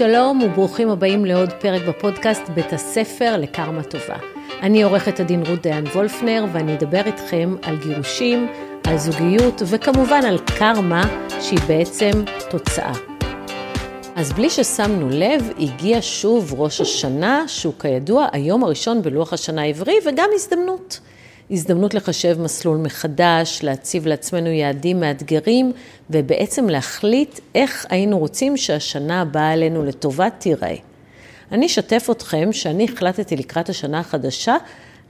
שלום וברוכים הבאים לעוד פרק בפודקאסט בית הספר לקרמה טובה. אני עורכת הדין רות דיין וולפנר ואני אדבר איתכם על גירושים, על זוגיות וכמובן על קרמה שהיא בעצם תוצאה. אז בלי ששמנו לב, הגיע שוב ראש השנה, שהוא כידוע היום הראשון בלוח השנה העברי וגם הזדמנות. הזדמנות לחשב מסלול מחדש, להציב לעצמנו יעדים מאתגרים, ובעצם להחליט איך היינו רוצים שהשנה הבאה עלינו לטובה תיראה. אני אשתף אתכם שאני החלטתי לקראת השנה החדשה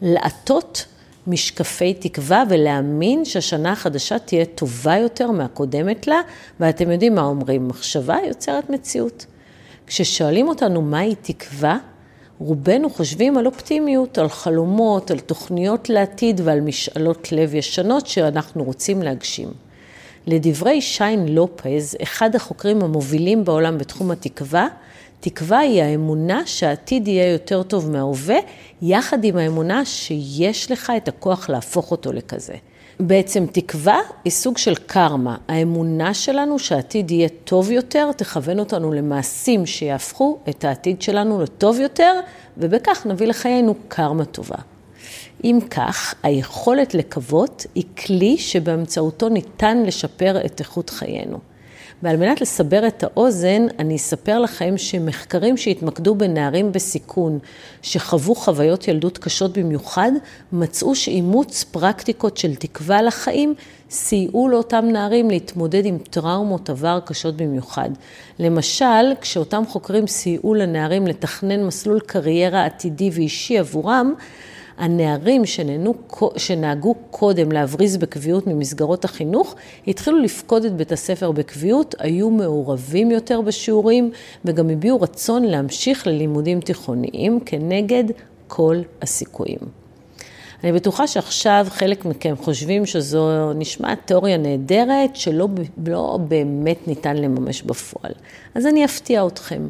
לעטות משקפי תקווה ולהאמין שהשנה החדשה תהיה טובה יותר מהקודמת לה, ואתם יודעים מה אומרים, מחשבה יוצרת מציאות. כששואלים אותנו מהי תקווה, רובנו חושבים על אופטימיות, על חלומות, על תוכניות לעתיד ועל משאלות לב ישנות שאנחנו רוצים להגשים. לדברי שיין לופז, אחד החוקרים המובילים בעולם בתחום התקווה, תקווה היא האמונה שהעתיד יהיה יותר טוב מההווה, יחד עם האמונה שיש לך את הכוח להפוך אותו לכזה. בעצם תקווה היא סוג של קרמה. האמונה שלנו שהעתיד יהיה טוב יותר, תכוון אותנו למעשים שיהפכו את העתיד שלנו לטוב יותר, ובכך נביא לחיינו קרמה טובה. אם כך, היכולת לקוות היא כלי שבאמצעותו ניתן לשפר את איכות חיינו. ועל מנת לסבר את האוזן, אני אספר לכם שמחקרים שהתמקדו בנערים בסיכון, שחוו חוויות ילדות קשות במיוחד, מצאו שאימוץ פרקטיקות של תקווה לחיים סייעו לאותם נערים להתמודד עם טראומות עבר קשות במיוחד. למשל, כשאותם חוקרים סייעו לנערים לתכנן מסלול קריירה עתידי ואישי עבורם, הנערים שנהנו, שנהגו קודם להבריז בקביעות ממסגרות החינוך, התחילו לפקוד את בית הספר בקביעות, היו מעורבים יותר בשיעורים וגם הביעו רצון להמשיך ללימודים תיכוניים כנגד כל הסיכויים. אני בטוחה שעכשיו חלק מכם חושבים שזו נשמעת תיאוריה נהדרת שלא לא באמת ניתן לממש בפועל. אז אני אפתיע אתכם.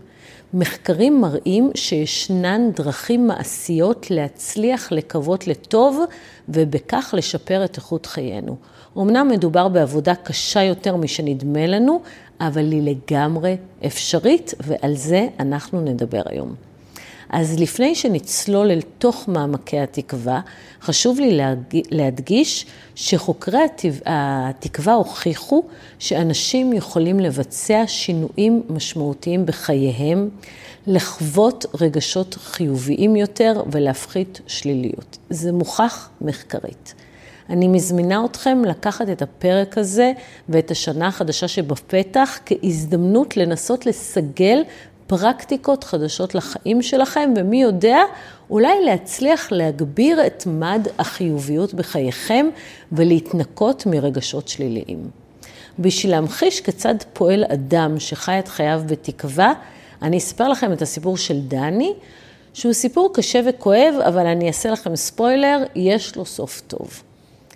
מחקרים מראים שישנן דרכים מעשיות להצליח לקוות לטוב ובכך לשפר את איכות חיינו. אמנם מדובר בעבודה קשה יותר משנדמה לנו, אבל היא לגמרי אפשרית ועל זה אנחנו נדבר היום. אז לפני שנצלול אל תוך מעמקי התקווה, חשוב לי להדגיש שחוקרי התקווה הוכיחו שאנשים יכולים לבצע שינויים משמעותיים בחייהם, לחוות רגשות חיוביים יותר ולהפחית שליליות. זה מוכח מחקרית. אני מזמינה אתכם לקחת את הפרק הזה ואת השנה החדשה שבפתח כהזדמנות לנסות לסגל פרקטיקות חדשות לחיים שלכם, ומי יודע, אולי להצליח להגביר את מד החיוביות בחייכם ולהתנקות מרגשות שליליים. בשביל להמחיש כיצד פועל אדם שחי את חייו בתקווה, אני אספר לכם את הסיפור של דני, שהוא סיפור קשה וכואב, אבל אני אעשה לכם ספוילר, יש לו סוף טוב.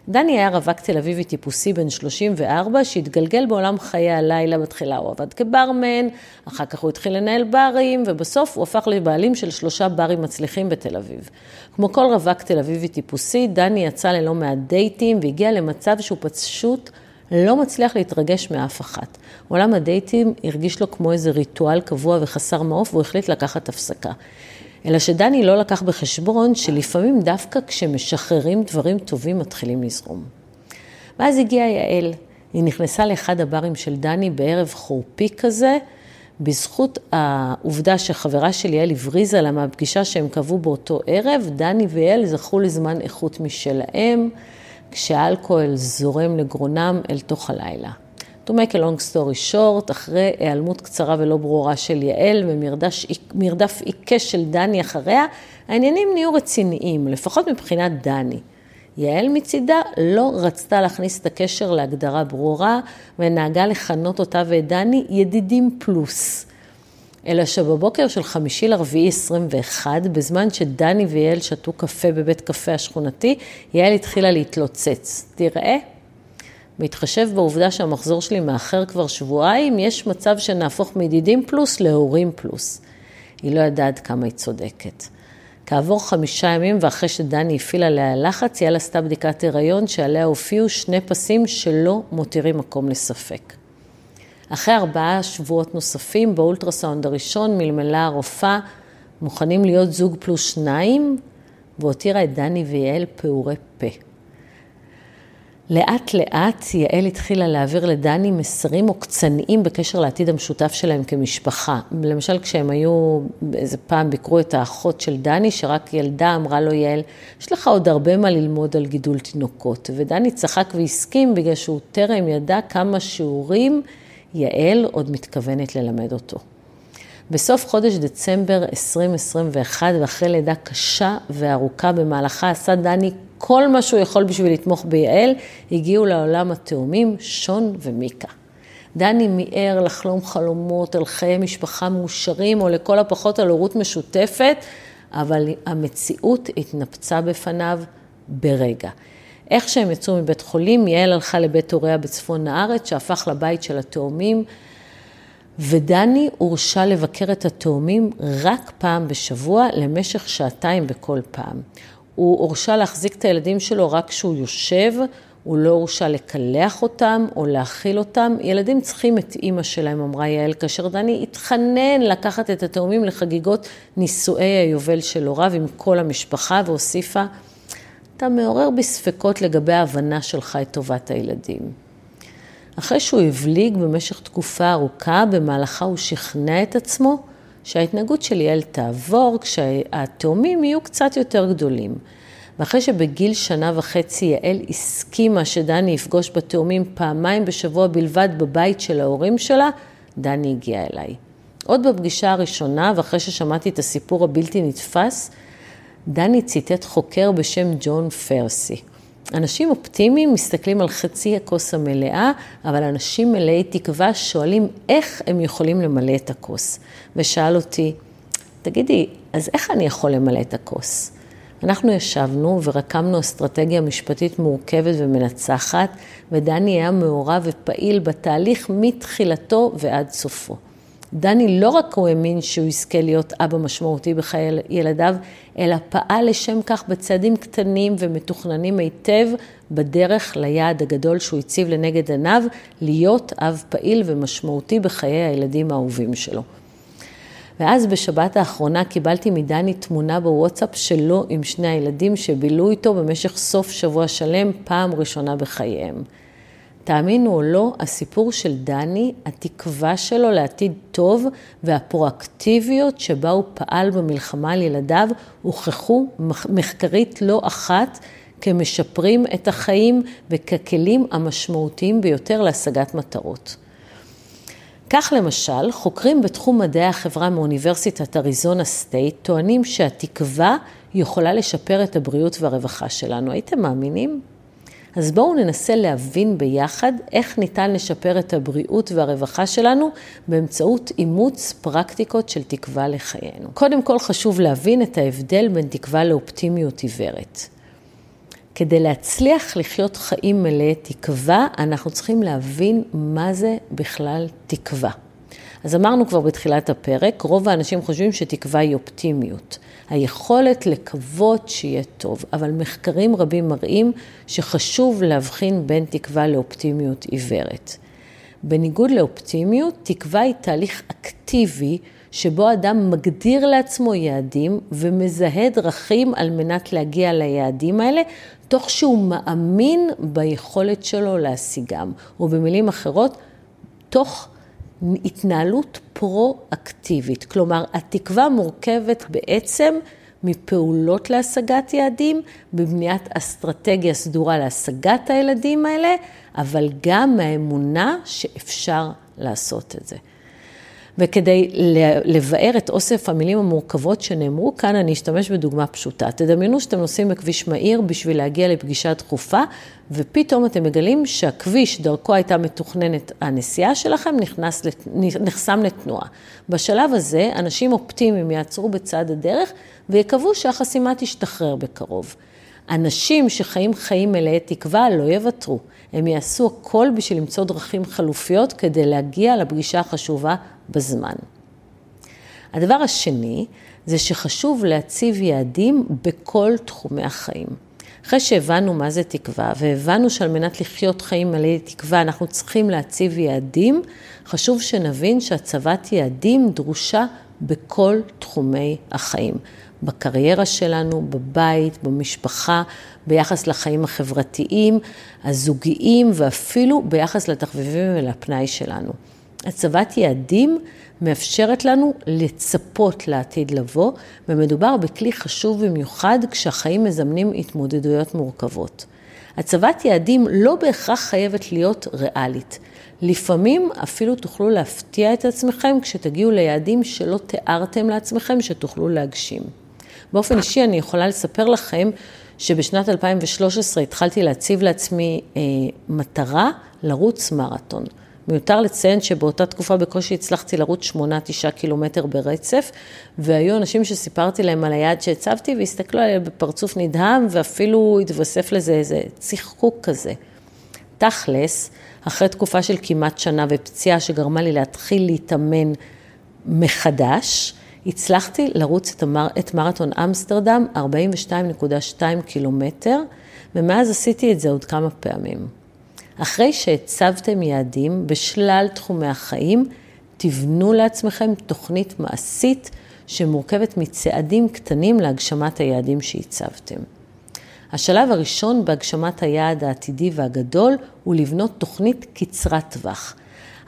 דני היה רווק תל אביבי טיפוסי בן 34, שהתגלגל בעולם חיי הלילה. בתחילה הוא עבד כברמן, אחר כך הוא התחיל לנהל ברים, ובסוף הוא הפך לבעלים של שלושה ברים מצליחים בתל אביב. כמו כל רווק תל אביבי טיפוסי, דני יצא ללא מעט דייטים, והגיע למצב שהוא פשוט לא מצליח להתרגש מאף אחת. עולם הדייטים הרגיש לו כמו איזה ריטואל קבוע וחסר מעוף, והוא החליט לקחת הפסקה. אלא שדני לא לקח בחשבון שלפעמים דווקא כשמשחררים דברים טובים מתחילים לזרום. ואז הגיעה יעל, היא נכנסה לאחד הברים של דני בערב חורפי כזה, בזכות העובדה שחברה של יעל הבריזה לה מהפגישה שהם קבעו באותו ערב, דני ויעל זכו לזמן איכות משלהם, כשהאלכוהול זורם לגרונם אל תוך הלילה. To make a long story short, אחרי היעלמות קצרה ולא ברורה של יעל ומרדף עיקש של דני אחריה, העניינים נהיו רציניים, לפחות מבחינת דני. יעל מצידה לא רצתה להכניס את הקשר להגדרה ברורה, ונהגה לכנות אותה ואת דני ידידים פלוס. אלא שבבוקר של חמישי לרביעי 21, בזמן שדני ויעל שתו קפה בבית קפה השכונתי, יעל התחילה להתלוצץ. תראה, בהתחשב בעובדה שהמחזור שלי מאחר כבר שבועיים, יש מצב שנהפוך מידידים פלוס להורים פלוס. היא לא ידעה עד כמה היא צודקת. כעבור חמישה ימים ואחרי שדני הפעיל עליה לחץ, יעל עשתה בדיקת הריון שעליה הופיעו שני פסים שלא מותירים מקום לספק. אחרי ארבעה שבועות נוספים, באולטרסאונד הראשון מלמלה הרופאה, מוכנים להיות זוג פלוס שניים, והותירה את דני ויעל פעורי פה. לאט לאט יעל התחילה להעביר לדני מסרים עוקצניים בקשר לעתיד המשותף שלהם כמשפחה. למשל, כשהם היו, איזה פעם ביקרו את האחות של דני, שרק ילדה אמרה לו, יעל, יש לך עוד הרבה מה ללמוד על גידול תינוקות. ודני צחק והסכים בגלל שהוא טרם ידע כמה שיעורים יעל עוד מתכוונת ללמד אותו. בסוף חודש דצמבר 2021, ואחרי לידה קשה וארוכה במהלכה, עשה דני כל מה שהוא יכול בשביל לתמוך ביעל, הגיעו לעולם התאומים שון ומיקה. דני מיהר לחלום חלומות על חיי משפחה מאושרים, או לכל הפחות על הורות משותפת, אבל המציאות התנפצה בפניו ברגע. איך שהם יצאו מבית חולים, יעל הלכה לבית הוריה בצפון הארץ, שהפך לבית של התאומים, ודני הורשה לבקר את התאומים רק פעם בשבוע, למשך שעתיים בכל פעם. הוא הורשה להחזיק את הילדים שלו רק כשהוא יושב, הוא לא הורשה לקלח אותם או להאכיל אותם. ילדים צריכים את אימא שלהם, אמרה יעל, כאשר דני התחנן לקחת את התאומים לחגיגות נישואי היובל של הוריו עם כל המשפחה, והוסיפה, אתה מעורר בי ספקות לגבי ההבנה שלך את טובת הילדים. אחרי שהוא הבליג במשך תקופה ארוכה, במהלכה הוא שכנע את עצמו שההתנהגות של יעל תעבור כשהתאומים יהיו קצת יותר גדולים. ואחרי שבגיל שנה וחצי יעל הסכימה שדני יפגוש בתאומים פעמיים בשבוע בלבד בבית של ההורים שלה, דני הגיע אליי. עוד בפגישה הראשונה, ואחרי ששמעתי את הסיפור הבלתי נתפס, דני ציטט חוקר בשם ג'ון פרסי. אנשים אופטימיים מסתכלים על חצי הכוס המלאה, אבל אנשים מלאי תקווה שואלים איך הם יכולים למלא את הכוס. ושאל אותי, תגידי, אז איך אני יכול למלא את הכוס? אנחנו ישבנו ורקמנו אסטרטגיה משפטית מורכבת ומנצחת, ודני היה מעורב ופעיל בתהליך מתחילתו ועד סופו. דני לא רק הוא האמין שהוא יזכה להיות אבא משמעותי בחיי ילדיו, אלא פעל לשם כך בצעדים קטנים ומתוכננים היטב בדרך ליעד הגדול שהוא הציב לנגד עיניו, להיות אב פעיל ומשמעותי בחיי הילדים האהובים שלו. ואז בשבת האחרונה קיבלתי מדני תמונה בוואטסאפ שלו עם שני הילדים שבילו איתו במשך סוף שבוע שלם, פעם ראשונה בחייהם. תאמינו או לא, הסיפור של דני, התקווה שלו לעתיד טוב והפרואקטיביות שבה הוא פעל במלחמה על ילדיו, הוכחו מחקרית לא אחת כמשפרים את החיים וככלים המשמעותיים ביותר להשגת מטרות. כך למשל, חוקרים בתחום מדעי החברה מאוניברסיטת אריזונה סטייט טוענים שהתקווה יכולה לשפר את הבריאות והרווחה שלנו. הייתם מאמינים? אז בואו ננסה להבין ביחד איך ניתן לשפר את הבריאות והרווחה שלנו באמצעות אימוץ פרקטיקות של תקווה לחיינו. קודם כל חשוב להבין את ההבדל בין תקווה לאופטימיות עיוורת. כדי להצליח לחיות חיים מלאי תקווה, אנחנו צריכים להבין מה זה בכלל תקווה. אז אמרנו כבר בתחילת הפרק, רוב האנשים חושבים שתקווה היא אופטימיות. היכולת לקוות שיהיה טוב, אבל מחקרים רבים מראים שחשוב להבחין בין תקווה לאופטימיות עיוורת. בניגוד לאופטימיות, תקווה היא תהליך אקטיבי שבו אדם מגדיר לעצמו יעדים ומזהה דרכים על מנת להגיע ליעדים האלה, תוך שהוא מאמין ביכולת שלו להשיגם, או במילים אחרות, תוך התנהלות פרו-אקטיבית. כלומר, התקווה מורכבת בעצם מפעולות להשגת יעדים, בבניית אסטרטגיה סדורה להשגת הילדים האלה, אבל גם מהאמונה שאפשר לעשות את זה. וכדי לבאר את אוסף המילים המורכבות שנאמרו כאן, אני אשתמש בדוגמה פשוטה. תדמיינו שאתם נוסעים בכביש מהיר בשביל להגיע לפגישה דחופה, ופתאום אתם מגלים שהכביש, דרכו הייתה מתוכננת הנסיעה שלכם, נכנס, נחסם לתנועה. בשלב הזה, אנשים אופטימיים יעצרו בצד הדרך ויקוו שהחסימה תשתחרר בקרוב. אנשים שחיים חיים מלאי תקווה לא יוותרו. הם יעשו הכל בשביל למצוא דרכים חלופיות כדי להגיע לפגישה החשובה בזמן. הדבר השני זה שחשוב להציב יעדים בכל תחומי החיים. אחרי שהבנו מה זה תקווה, והבנו שעל מנת לחיות חיים מלאי תקווה אנחנו צריכים להציב יעדים, חשוב שנבין שהצבת יעדים דרושה בכל תחומי החיים. בקריירה שלנו, בבית, במשפחה, ביחס לחיים החברתיים, הזוגיים ואפילו ביחס לתחביבים ולפנאי שלנו. הצבת יעדים מאפשרת לנו לצפות לעתיד לבוא, ומדובר בכלי חשוב במיוחד כשהחיים מזמנים התמודדויות מורכבות. הצבת יעדים לא בהכרח חייבת להיות ריאלית. לפעמים אפילו תוכלו להפתיע את עצמכם כשתגיעו ליעדים שלא תיארתם לעצמכם שתוכלו להגשים. באופן אישי אני יכולה לספר לכם שבשנת 2013 התחלתי להציב לעצמי אה, מטרה לרוץ מרתון. מיותר לציין שבאותה תקופה בקושי הצלחתי לרוץ 8-9 קילומטר ברצף, והיו אנשים שסיפרתי להם על היעד שהצבתי והסתכלו עליי בפרצוף נדהם, ואפילו התווסף לזה איזה צחקוק כזה. תכלס, אחרי תקופה של כמעט שנה ופציעה שגרמה לי להתחיל להתאמן מחדש, הצלחתי לרוץ את, המר, את מרתון אמסטרדם 42.2 קילומטר, ומאז עשיתי את זה עוד כמה פעמים. אחרי שהצבתם יעדים בשלל תחומי החיים, תבנו לעצמכם תוכנית מעשית שמורכבת מצעדים קטנים להגשמת היעדים שהצבתם. השלב הראשון בהגשמת היעד העתידי והגדול הוא לבנות תוכנית קצרת טווח.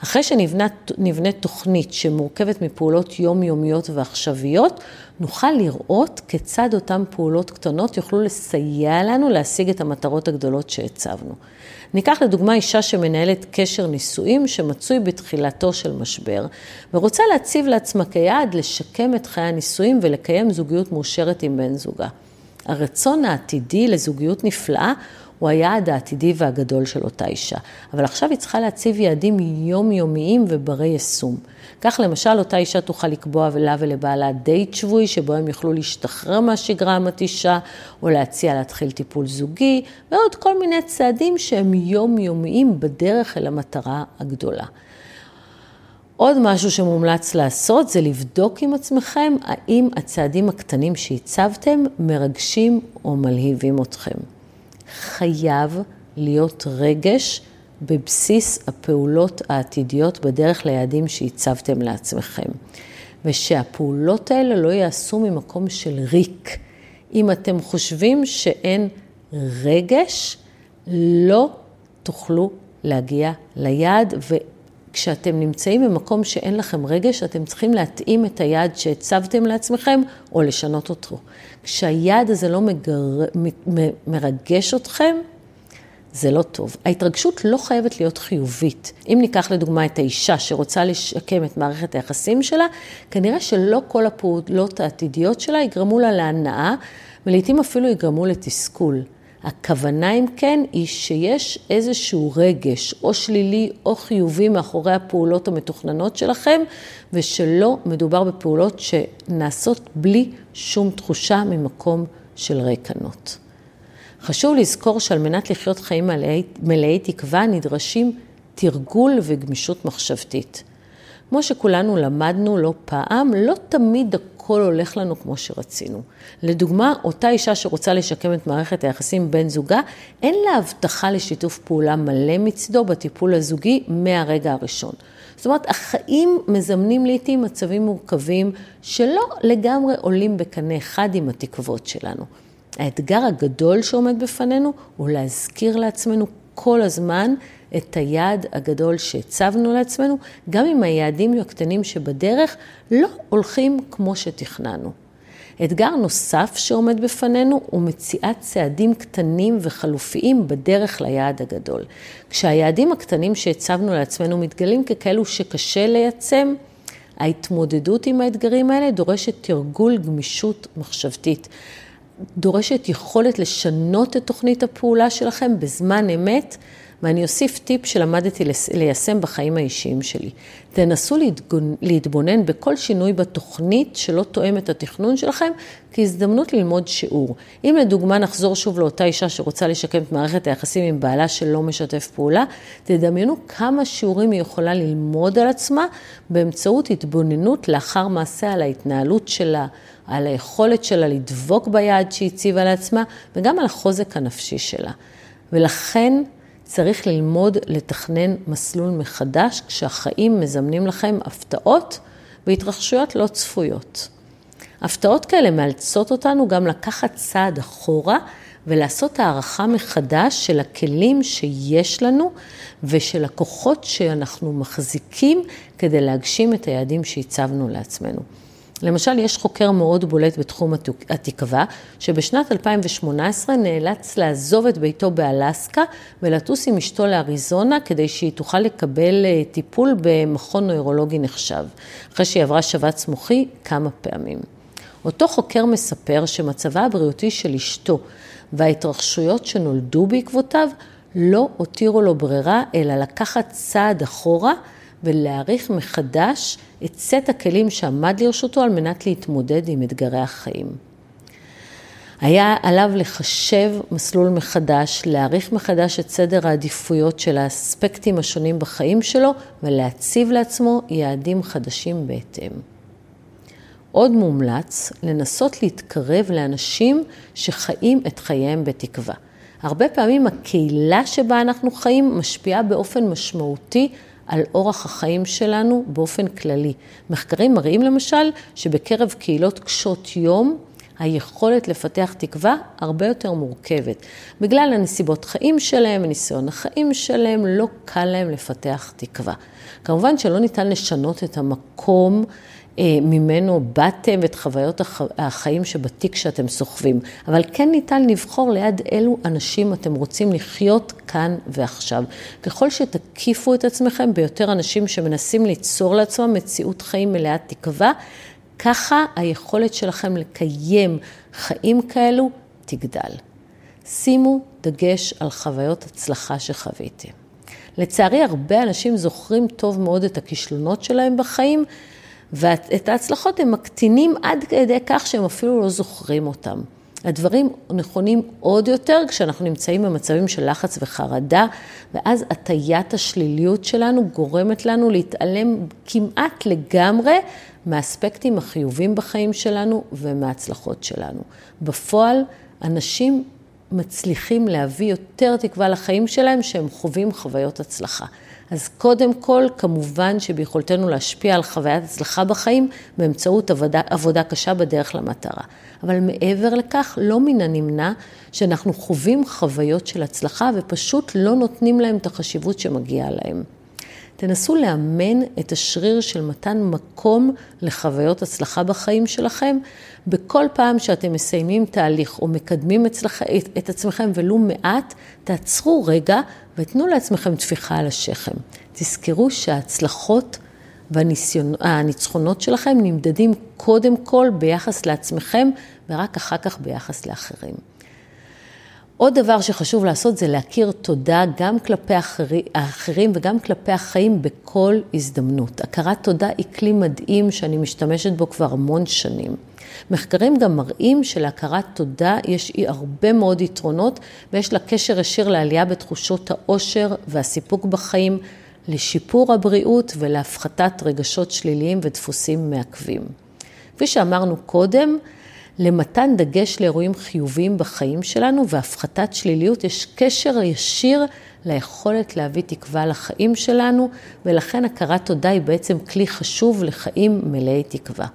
אחרי שנבנה תוכנית שמורכבת מפעולות יומיומיות ועכשוויות, נוכל לראות כיצד אותן פעולות קטנות יוכלו לסייע לנו להשיג את המטרות הגדולות שהצבנו. ניקח לדוגמה אישה שמנהלת קשר נישואים שמצוי בתחילתו של משבר, ורוצה להציב לעצמה כיעד לשקם את חיי הנישואים ולקיים זוגיות מאושרת עם בן זוגה. הרצון העתידי לזוגיות נפלאה הוא היעד העתידי והגדול של אותה אישה. אבל עכשיו היא צריכה להציב יעדים יומיומיים וברי יישום. כך למשל, אותה אישה תוכל לקבוע ולה ולבעלה דייט שבועי, שבו הם יוכלו להשתחרר מהשגרה המתישה, או להציע להתחיל טיפול זוגי, ועוד כל מיני צעדים שהם יומיומיים בדרך אל המטרה הגדולה. עוד משהו שמומלץ לעשות זה לבדוק עם עצמכם האם הצעדים הקטנים שהצבתם מרגשים או מלהיבים אתכם. חייב להיות רגש בבסיס הפעולות העתידיות בדרך ליעדים שהצבתם לעצמכם. ושהפעולות האלה לא יעשו ממקום של ריק. אם אתם חושבים שאין רגש, לא תוכלו להגיע ליעד, וכשאתם נמצאים במקום שאין לכם רגש, אתם צריכים להתאים את היעד שהצבתם לעצמכם או לשנות אותו. כשהיעד הזה לא מגר... מרגש אתכם, זה לא טוב. ההתרגשות לא חייבת להיות חיובית. אם ניקח לדוגמה את האישה שרוצה לשקם את מערכת היחסים שלה, כנראה שלא כל הפעולות העתידיות שלה יגרמו לה להנאה, ולעיתים אפילו יגרמו לתסכול. הכוונה, אם כן, היא שיש איזשהו רגש, או שלילי או חיובי, מאחורי הפעולות המתוכננות שלכם, ושלא מדובר בפעולות שנעשות בלי שום תחושה ממקום של ריקנות. חשוב לזכור שעל מנת לחיות חיים מלאי, מלאי תקווה נדרשים תרגול וגמישות מחשבתית. כמו שכולנו למדנו לא פעם, לא תמיד הכל הולך לנו כמו שרצינו. לדוגמה, אותה אישה שרוצה לשקם את מערכת היחסים בן זוגה, אין לה הבטחה לשיתוף פעולה מלא מצדו בטיפול הזוגי מהרגע הראשון. זאת אומרת, החיים מזמנים לעיתים מצבים מורכבים שלא לגמרי עולים בקנה אחד עם התקוות שלנו. האתגר הגדול שעומד בפנינו הוא להזכיר לעצמנו כל הזמן את היעד הגדול שהצבנו לעצמנו, גם אם היעדים הקטנים שבדרך לא הולכים כמו שתכננו. אתגר נוסף שעומד בפנינו הוא מציאת צעדים קטנים וחלופיים בדרך ליעד הגדול. כשהיעדים הקטנים שהצבנו לעצמנו מתגלים ככאלו שקשה לייצם, ההתמודדות עם האתגרים האלה דורשת תרגול גמישות מחשבתית. דורשת יכולת לשנות את תוכנית הפעולה שלכם בזמן אמת ואני אוסיף טיפ שלמדתי ליישם בחיים האישיים שלי. תנסו להתבונן בכל שינוי בתוכנית שלא תואם את התכנון שלכם כהזדמנות ללמוד שיעור. אם לדוגמה נחזור שוב לאותה אישה שרוצה לשקם את מערכת היחסים עם בעלה שלא משתף פעולה, תדמיינו כמה שיעורים היא יכולה ללמוד על עצמה באמצעות התבוננות לאחר מעשה על ההתנהלות שלה, על היכולת שלה לדבוק ביעד שהציבה לעצמה וגם על החוזק הנפשי שלה. ולכן צריך ללמוד לתכנן מסלול מחדש כשהחיים מזמנים לכם הפתעות והתרחשויות לא צפויות. הפתעות כאלה מאלצות אותנו גם לקחת צעד אחורה ולעשות הערכה מחדש של הכלים שיש לנו ושל הכוחות שאנחנו מחזיקים כדי להגשים את היעדים שהצבנו לעצמנו. למשל, יש חוקר מאוד בולט בתחום התקווה, שבשנת 2018 נאלץ לעזוב את ביתו באלסקה ולטוס עם אשתו לאריזונה כדי שהיא תוכל לקבל אה, טיפול במכון נוירולוגי נחשב, אחרי שהיא עברה שבץ מוחי כמה פעמים. אותו חוקר מספר שמצבה הבריאותי של אשתו וההתרחשויות שנולדו בעקבותיו לא הותירו לו ברירה אלא לקחת צעד אחורה ולהעריך מחדש את סט הכלים שעמד לרשותו על מנת להתמודד עם אתגרי החיים. היה עליו לחשב מסלול מחדש, להעריך מחדש את סדר העדיפויות של האספקטים השונים בחיים שלו ולהציב לעצמו יעדים חדשים בהתאם. עוד מומלץ לנסות להתקרב לאנשים שחיים את חייהם בתקווה. הרבה פעמים הקהילה שבה אנחנו חיים משפיעה באופן משמעותי על אורח החיים שלנו באופן כללי. מחקרים מראים למשל שבקרב קהילות קשות יום, היכולת לפתח תקווה הרבה יותר מורכבת. בגלל הנסיבות חיים שלהם, וניסיון החיים שלהם, לא קל להם לפתח תקווה. כמובן שלא ניתן לשנות את המקום ממנו באתם ואת חוויות החיים שבתיק שאתם סוחבים, אבל כן ניתן לבחור ליד אילו אנשים אתם רוצים לחיות כאן ועכשיו. ככל שתקיפו את עצמכם ביותר אנשים שמנסים ליצור לעצמם מציאות חיים מלאת תקווה, ככה היכולת שלכם לקיים חיים כאלו תגדל. שימו דגש על חוויות הצלחה שחוויתם. לצערי, הרבה אנשים זוכרים טוב מאוד את הכישלונות שלהם בחיים, ואת ההצלחות הם מקטינים עד כדי כך שהם אפילו לא זוכרים אותם. הדברים נכונים עוד יותר כשאנחנו נמצאים במצבים של לחץ וחרדה, ואז הטיית השליליות שלנו גורמת לנו להתעלם כמעט לגמרי מהאספקטים החיובים בחיים שלנו ומההצלחות שלנו. בפועל, אנשים מצליחים להביא יותר תקווה לחיים שלהם שהם חווים חוויות הצלחה. אז קודם כל, כמובן שביכולתנו להשפיע על חוויית הצלחה בחיים באמצעות עבודה, עבודה קשה בדרך למטרה. אבל מעבר לכך, לא מן הנמנע שאנחנו חווים חוויות של הצלחה ופשוט לא נותנים להם את החשיבות שמגיעה להם. תנסו לאמן את השריר של מתן מקום לחוויות הצלחה בחיים שלכם. בכל פעם שאתם מסיימים תהליך או מקדמים אצלכ... את עצמכם ולו מעט, תעצרו רגע ותנו לעצמכם טפיחה על השכם. תזכרו שההצלחות והניצחונות שלכם נמדדים קודם כל ביחס לעצמכם ורק אחר כך ביחס לאחרים. עוד דבר שחשוב לעשות זה להכיר תודה גם כלפי האחרים וגם כלפי החיים בכל הזדמנות. הכרת תודה היא כלי מדהים שאני משתמשת בו כבר המון שנים. מחקרים גם מראים שלהכרת תודה יש הרבה מאוד יתרונות ויש לה קשר ישיר לעלייה בתחושות העושר והסיפוק בחיים, לשיפור הבריאות ולהפחתת רגשות שליליים ודפוסים מעכבים. כפי שאמרנו קודם, למתן דגש לאירועים חיוביים בחיים שלנו והפחתת שליליות, יש קשר ישיר ליכולת להביא תקווה לחיים שלנו, ולכן הכרת תודה היא בעצם כלי חשוב לחיים מלאי תקווה.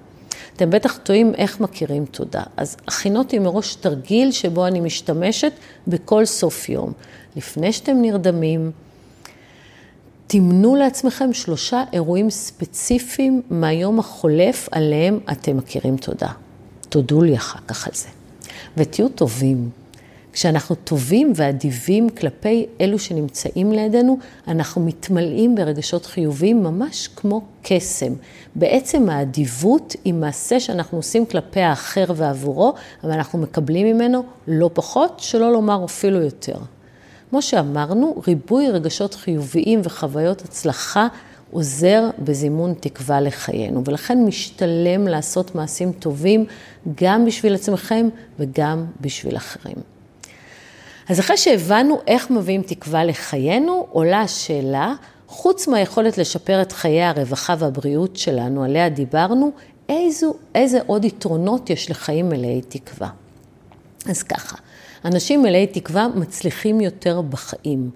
אתם בטח טועים איך מכירים תודה. אז הכינותי מראש תרגיל שבו אני משתמשת בכל סוף יום. לפני שאתם נרדמים, תמנו לעצמכם שלושה אירועים ספציפיים מהיום החולף עליהם אתם מכירים תודה. תודו לי אחר כך על זה. ותהיו טובים. כשאנחנו טובים ואדיבים כלפי אלו שנמצאים לידינו, אנחנו מתמלאים ברגשות חיוביים ממש כמו קסם. בעצם האדיבות היא מעשה שאנחנו עושים כלפי האחר ועבורו, אבל אנחנו מקבלים ממנו לא פחות, שלא לומר אפילו יותר. כמו שאמרנו, ריבוי רגשות חיוביים וחוויות הצלחה עוזר בזימון תקווה לחיינו, ולכן משתלם לעשות מעשים טובים גם בשביל עצמכם וגם בשביל אחרים. אז אחרי שהבנו איך מביאים תקווה לחיינו, עולה השאלה, חוץ מהיכולת לשפר את חיי הרווחה והבריאות שלנו, עליה דיברנו, איזו, איזה עוד יתרונות יש לחיים מלאי תקווה. אז ככה, אנשים מלאי תקווה מצליחים יותר בחיים.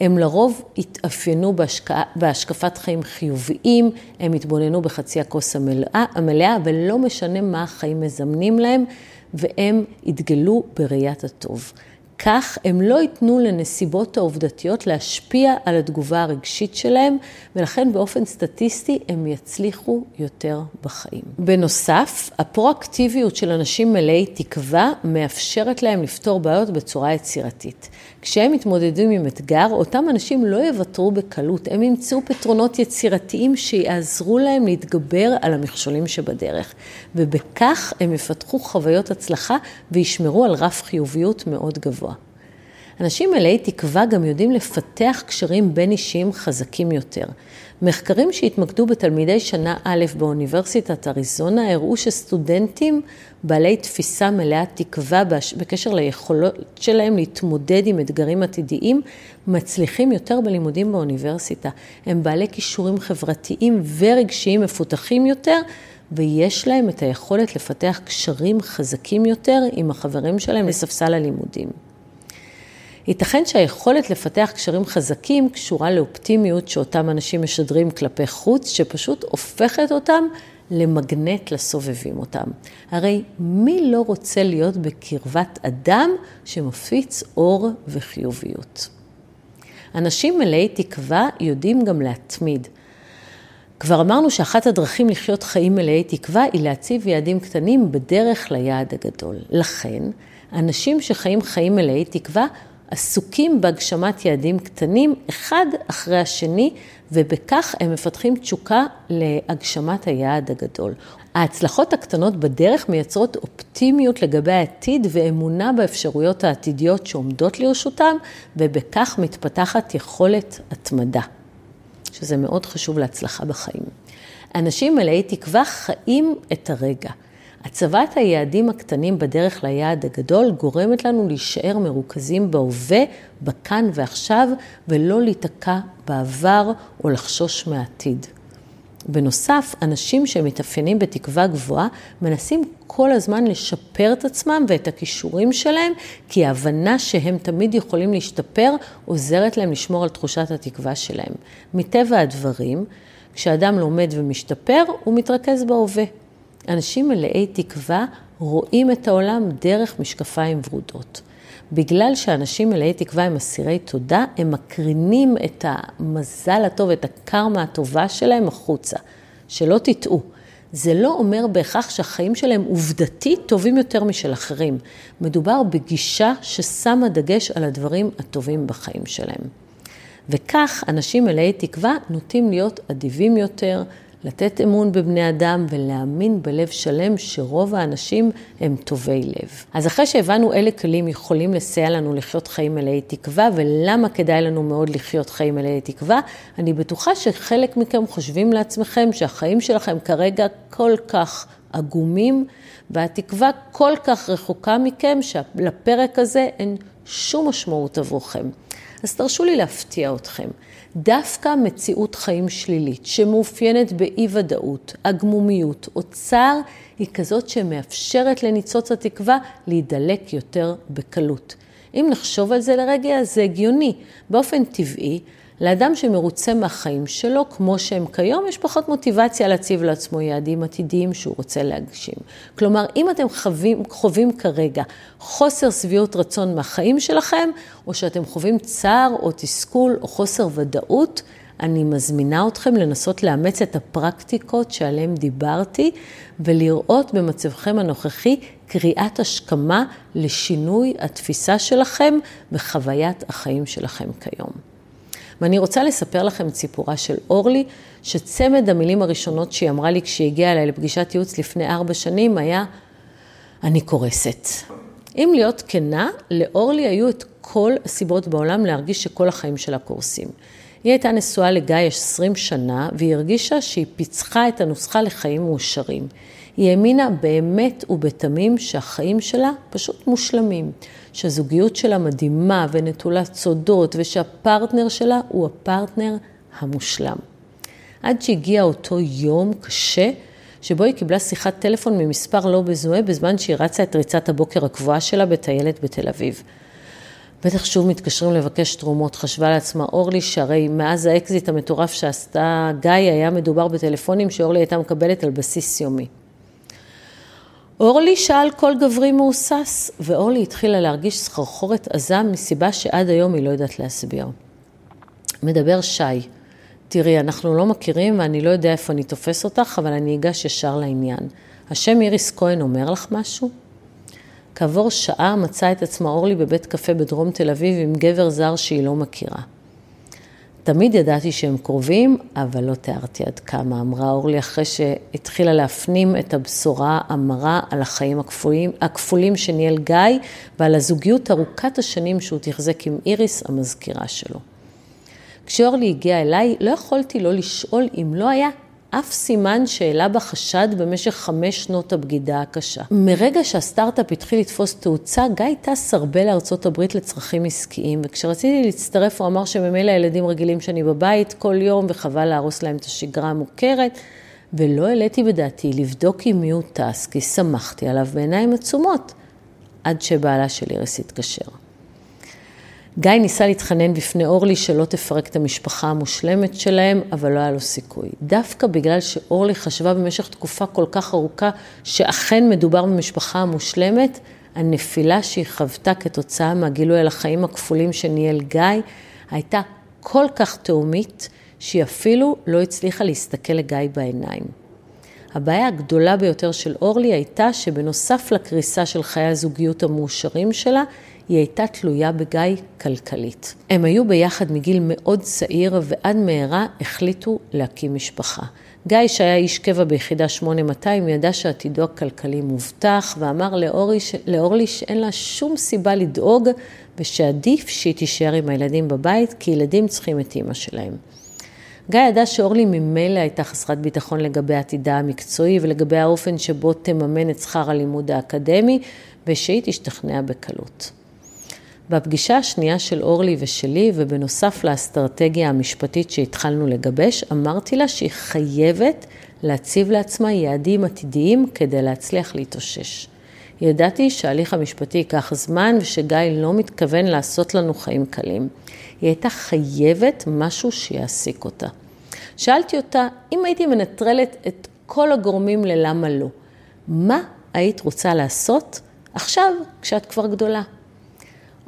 הם לרוב התאפיינו בהשקע, בהשקפת חיים חיוביים, הם התבוננו בחצי הכוס המלאה, המלאה, ולא משנה מה החיים מזמנים להם, והם התגלו בראיית הטוב. כך הם לא ייתנו לנסיבות העובדתיות להשפיע על התגובה הרגשית שלהם, ולכן באופן סטטיסטי הם יצליחו יותר בחיים. בנוסף, הפרואקטיביות של אנשים מלאי תקווה מאפשרת להם לפתור בעיות בצורה יצירתית. כשהם מתמודדים עם אתגר, אותם אנשים לא יוותרו בקלות, הם ימצאו פתרונות יצירתיים שיעזרו להם להתגבר על המכשולים שבדרך, ובכך הם יפתחו חוויות הצלחה וישמרו על רף חיוביות מאוד גבוה. אנשים מלאי תקווה גם יודעים לפתח קשרים בין אישיים חזקים יותר. מחקרים שהתמקדו בתלמידי שנה א' באוניברסיטת אריזונה הראו שסטודנטים בעלי תפיסה מלאה תקווה בקשר ליכולות שלהם להתמודד עם אתגרים עתידיים, מצליחים יותר בלימודים באוניברסיטה. הם בעלי כישורים חברתיים ורגשיים מפותחים יותר, ויש להם את היכולת לפתח קשרים חזקים יותר עם החברים שלהם לספסל הלימודים. ייתכן שהיכולת לפתח קשרים חזקים קשורה לאופטימיות שאותם אנשים משדרים כלפי חוץ, שפשוט הופכת אותם למגנט לסובבים אותם. הרי מי לא רוצה להיות בקרבת אדם שמפיץ אור וחיוביות? אנשים מלאי תקווה יודעים גם להתמיד. כבר אמרנו שאחת הדרכים לחיות חיים מלאי תקווה היא להציב יעדים קטנים בדרך ליעד הגדול. לכן, אנשים שחיים חיים מלאי תקווה עסוקים בהגשמת יעדים קטנים, אחד אחרי השני, ובכך הם מפתחים תשוקה להגשמת היעד הגדול. ההצלחות הקטנות בדרך מייצרות אופטימיות לגבי העתיד ואמונה באפשרויות העתידיות שעומדות לרשותם, ובכך מתפתחת יכולת התמדה, שזה מאוד חשוב להצלחה בחיים. אנשים מלאי תקווה חיים את הרגע. הצבת היעדים הקטנים בדרך ליעד הגדול גורמת לנו להישאר מרוכזים בהווה, בכאן ועכשיו, ולא להיתקע בעבר או לחשוש מהעתיד. בנוסף, אנשים שמתאפיינים בתקווה גבוהה מנסים כל הזמן לשפר את עצמם ואת הכישורים שלהם, כי ההבנה שהם תמיד יכולים להשתפר עוזרת להם לשמור על תחושת התקווה שלהם. מטבע הדברים, כשאדם לומד ומשתפר, הוא מתרכז בהווה. אנשים מלאי תקווה רואים את העולם דרך משקפיים ורודות. בגלל שאנשים מלאי תקווה הם אסירי תודה, הם מקרינים את המזל הטוב, את הקרמה הטובה שלהם החוצה. שלא תטעו. זה לא אומר בהכרח שהחיים שלהם עובדתית טובים יותר משל אחרים. מדובר בגישה ששמה דגש על הדברים הטובים בחיים שלהם. וכך אנשים מלאי תקווה נוטים להיות אדיבים יותר, לתת אמון בבני אדם ולהאמין בלב שלם שרוב האנשים הם טובי לב. אז אחרי שהבנו אילו כלים יכולים לסייע לנו לחיות חיים מלאי תקווה ולמה כדאי לנו מאוד לחיות חיים מלאי תקווה, אני בטוחה שחלק מכם חושבים לעצמכם שהחיים שלכם כרגע כל כך עגומים והתקווה כל כך רחוקה מכם שלפרק הזה אין שום משמעות עבורכם. אז תרשו לי להפתיע אתכם. דווקא מציאות חיים שלילית, שמאופיינת באי-ודאות, עגמומיות או צער, היא כזאת שמאפשרת לניצוץ התקווה להידלק יותר בקלות. אם נחשוב על זה לרגע, זה הגיוני. באופן טבעי, לאדם שמרוצה מהחיים שלו, כמו שהם כיום, יש פחות מוטיבציה להציב לעצמו יעדים עתידיים שהוא רוצה להגשים. כלומר, אם אתם חווים, חווים כרגע חוסר שביעות רצון מהחיים שלכם, או שאתם חווים צער או תסכול או חוסר ודאות, אני מזמינה אתכם לנסות לאמץ את הפרקטיקות שעליהן דיברתי ולראות במצבכם הנוכחי קריאת השכמה לשינוי התפיסה שלכם וחוויית החיים שלכם כיום. ואני רוצה לספר לכם את סיפורה של אורלי, שצמד המילים הראשונות שהיא אמרה לי כשהיא הגיעה אליי לפגישת ייעוץ לפני ארבע שנים היה, אני קורסת. אם להיות כנה, לאורלי היו את כל הסיבות בעולם להרגיש שכל החיים שלה קורסים. היא הייתה נשואה לגיא 20 שנה, והיא הרגישה שהיא פיצחה את הנוסחה לחיים מאושרים. היא האמינה באמת ובתמים שהחיים שלה פשוט מושלמים, שהזוגיות שלה מדהימה ונטולת סודות, ושהפרטנר שלה הוא הפרטנר המושלם. עד שהגיע אותו יום קשה, שבו היא קיבלה שיחת טלפון ממספר לא מזוהה בזמן שהיא רצה את ריצת הבוקר הקבועה שלה בטיילת בתל אביב. בטח שוב מתקשרים לבקש תרומות, חשבה לעצמה אורלי, שהרי מאז האקזיט המטורף שעשתה גיא, היה מדובר בטלפונים שאורלי הייתה מקבלת על בסיס יומי. אורלי? שאל קול גברי מהוסס, ואורלי התחילה להרגיש סחרחורת עזה מסיבה שעד היום היא לא יודעת להסביר. מדבר שי, תראי, אנחנו לא מכירים ואני לא יודע איפה אני תופס אותך, אבל אני אגש ישר לעניין. השם איריס כהן אומר לך משהו? כעבור שעה מצאה את עצמה אורלי בבית קפה בדרום תל אביב עם גבר זר שהיא לא מכירה. תמיד ידעתי שהם קרובים, אבל לא תיארתי עד כמה, אמרה אורלי אחרי שהתחילה להפנים את הבשורה המרה על החיים הכפולים, הכפולים שניהל גיא ועל הזוגיות ארוכת השנים שהוא תחזק עם איריס, המזכירה שלו. כשאורלי הגיעה אליי, לא יכולתי לא לשאול אם לא היה אף סימן שהעלה בחשד במשך חמש שנות הבגידה הקשה. מרגע שהסטארט-אפ התחיל לתפוס תאוצה, גיא טס הרבה לארצות הברית לצרכים עסקיים, וכשרציתי להצטרף הוא אמר שממילא הילדים רגילים שאני בבית כל יום וחבל להרוס להם את השגרה המוכרת, ולא העליתי בדעתי לבדוק עם מי הוא טס, כי שמחתי עליו בעיניים עצומות, עד שבעלה של איריס התקשר. גיא ניסה להתחנן בפני אורלי שלא תפרק את המשפחה המושלמת שלהם, אבל לא היה לו סיכוי. דווקא בגלל שאורלי חשבה במשך תקופה כל כך ארוכה שאכן מדובר במשפחה המושלמת, הנפילה שהיא חוותה כתוצאה מהגילוי על החיים הכפולים שניהל גיא, הייתה כל כך תאומית, שהיא אפילו לא הצליחה להסתכל לגיא בעיניים. הבעיה הגדולה ביותר של אורלי הייתה שבנוסף לקריסה של חיי הזוגיות המאושרים שלה, היא הייתה תלויה בגיא כלכלית. הם היו ביחד מגיל מאוד צעיר ועד מהרה החליטו להקים משפחה. גיא, שהיה איש קבע ביחידה 8200, ידע שעתידו הכלכלי מובטח, ואמר לאורלי, לאורלי שאין לה שום סיבה לדאוג, ושעדיף שהיא תישאר עם הילדים בבית, כי ילדים צריכים את אימא שלהם. גיא ידע שאורלי ממילא הייתה חסרת ביטחון לגבי עתידה המקצועי ולגבי האופן שבו תממן את שכר הלימוד האקדמי, ושהיא תשתכנע בקלות. בפגישה השנייה של אורלי ושלי, ובנוסף לאסטרטגיה המשפטית שהתחלנו לגבש, אמרתי לה שהיא חייבת להציב לעצמה יעדים עתידיים כדי להצליח להתאושש. ידעתי שההליך המשפטי ייקח זמן ושגיא לא מתכוון לעשות לנו חיים קלים. היא הייתה חייבת משהו שיעסיק אותה. שאלתי אותה, אם הייתי מנטרלת את כל הגורמים ללמה לא, מה היית רוצה לעשות עכשיו כשאת כבר גדולה?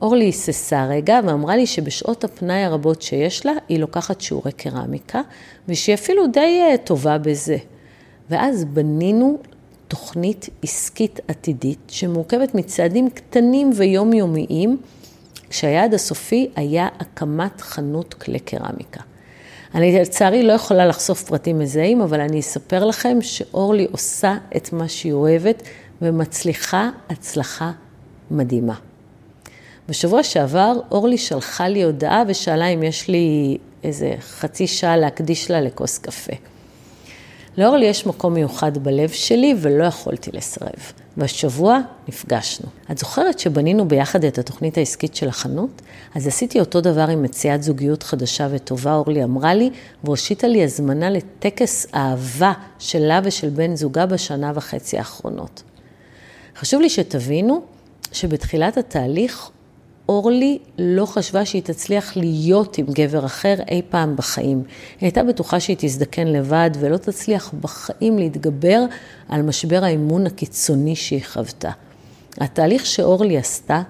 אורלי היססה רגע ואמרה לי שבשעות הפנאי הרבות שיש לה, היא לוקחת שיעורי קרמיקה, ושהיא אפילו די אה, טובה בזה. ואז בנינו תוכנית עסקית עתידית שמורכבת מצעדים קטנים ויומיומיים, כשהיעד הסופי היה הקמת חנות כלי קרמיקה. אני לצערי לא יכולה לחשוף פרטים מזהים, אבל אני אספר לכם שאורלי עושה את מה שהיא אוהבת ומצליחה הצלחה מדהימה. בשבוע שעבר אורלי שלחה לי הודעה ושאלה אם יש לי איזה חצי שעה להקדיש לה לכוס קפה. לאורלי יש מקום מיוחד בלב שלי ולא יכולתי לסרב. והשבוע נפגשנו. את זוכרת שבנינו ביחד את התוכנית העסקית של החנות? אז עשיתי אותו דבר עם מציאת זוגיות חדשה וטובה, אורלי אמרה לי, והושיטה לי הזמנה לטקס אהבה שלה ושל בן זוגה בשנה וחצי האחרונות. חשוב לי שתבינו שבתחילת התהליך אורלי לא חשבה שהיא תצליח להיות עם גבר אחר אי פעם בחיים. היא הייתה בטוחה שהיא תזדקן לבד ולא תצליח בחיים להתגבר על משבר האמון הקיצוני שהיא חוותה. התהליך שאורלי עשתה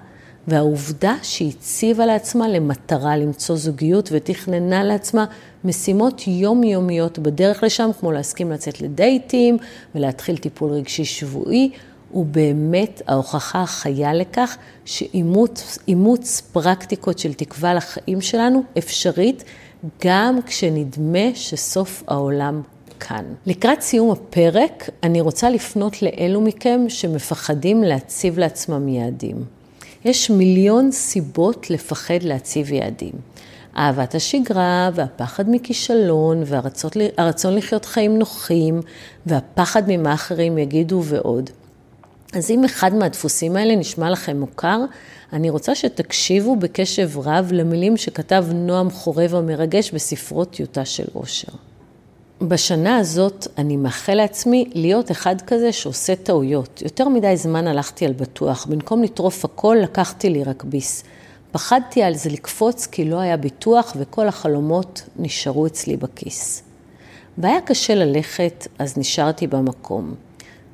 והעובדה שהיא הציבה לעצמה למטרה למצוא זוגיות ותכננה לעצמה משימות יומיומיות בדרך לשם, כמו להסכים לצאת לדייטים ולהתחיל טיפול רגשי שבועי, הוא באמת ההוכחה החיה לכך שאימוץ פרקטיקות של תקווה לחיים שלנו אפשרית גם כשנדמה שסוף העולם כאן. לקראת סיום הפרק, אני רוצה לפנות לאלו מכם שמפחדים להציב לעצמם יעדים. יש מיליון סיבות לפחד להציב יעדים. אהבת השגרה והפחד מכישלון והרצון לחיות חיים נוחים והפחד ממה אחרים יגידו ועוד. אז אם אחד מהדפוסים האלה נשמע לכם מוכר, אני רוצה שתקשיבו בקשב רב למילים שכתב נועם חורב המרגש בספרו טיוטה של אושר. בשנה הזאת אני מאחל לעצמי להיות אחד כזה שעושה טעויות. יותר מדי זמן הלכתי על בטוח. במקום לטרוף הכל, לקחתי לי רק ביס. פחדתי על זה לקפוץ כי לא היה ביטוח וכל החלומות נשארו אצלי בכיס. והיה קשה ללכת, אז נשארתי במקום.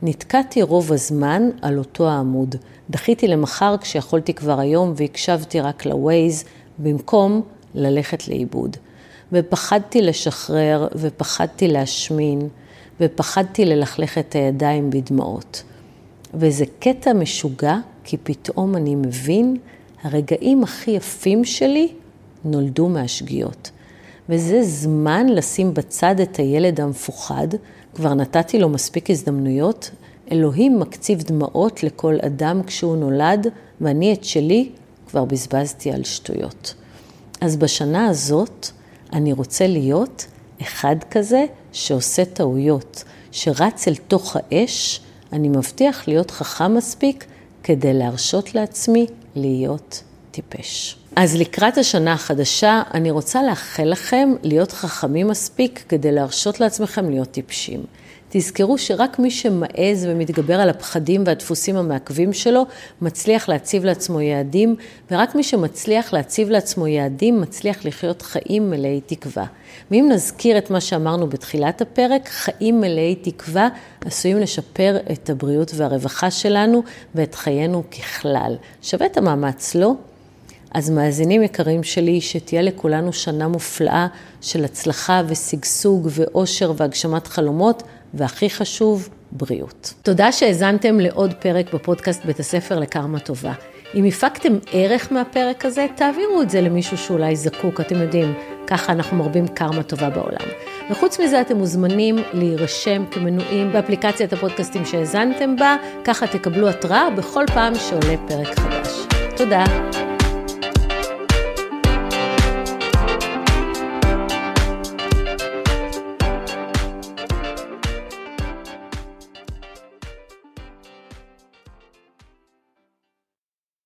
נתקעתי רוב הזמן על אותו העמוד. דחיתי למחר כשיכולתי כבר היום והקשבתי רק לווייז, במקום ללכת לאיבוד. ופחדתי לשחרר, ופחדתי להשמין, ופחדתי ללכלך את הידיים בדמעות. וזה קטע משוגע, כי פתאום אני מבין, הרגעים הכי יפים שלי נולדו מהשגיאות. וזה זמן לשים בצד את הילד המפוחד, כבר נתתי לו מספיק הזדמנויות. אלוהים מקציב דמעות לכל אדם כשהוא נולד, ואני את שלי כבר בזבזתי על שטויות. אז בשנה הזאת אני רוצה להיות אחד כזה שעושה טעויות, שרץ אל תוך האש, אני מבטיח להיות חכם מספיק כדי להרשות לעצמי להיות טיפש. אז לקראת השנה החדשה, אני רוצה לאחל לכם להיות חכמים מספיק כדי להרשות לעצמכם להיות טיפשים. תזכרו שרק מי שמעז ומתגבר על הפחדים והדפוסים המעכבים שלו, מצליח להציב לעצמו יעדים, ורק מי שמצליח להציב לעצמו יעדים, מצליח לחיות חיים מלאי תקווה. ואם נזכיר את מה שאמרנו בתחילת הפרק, חיים מלאי תקווה עשויים לשפר את הבריאות והרווחה שלנו ואת חיינו ככלל. שווה את המאמץ, לא? אז מאזינים יקרים שלי, שתהיה לכולנו שנה מופלאה של הצלחה ושגשוג ואושר והגשמת חלומות, והכי חשוב, בריאות. תודה שהאזנתם לעוד פרק בפודקאסט בית הספר לקרמה טובה. אם הפקתם ערך מהפרק הזה, תעבירו את זה למישהו שאולי זקוק, אתם יודעים, ככה אנחנו מרבים קרמה טובה בעולם. וחוץ מזה, אתם מוזמנים להירשם כמנויים באפליקציית הפודקאסטים שהאזנתם בה, ככה תקבלו התראה בכל פעם שעולה פרק חדש. תודה.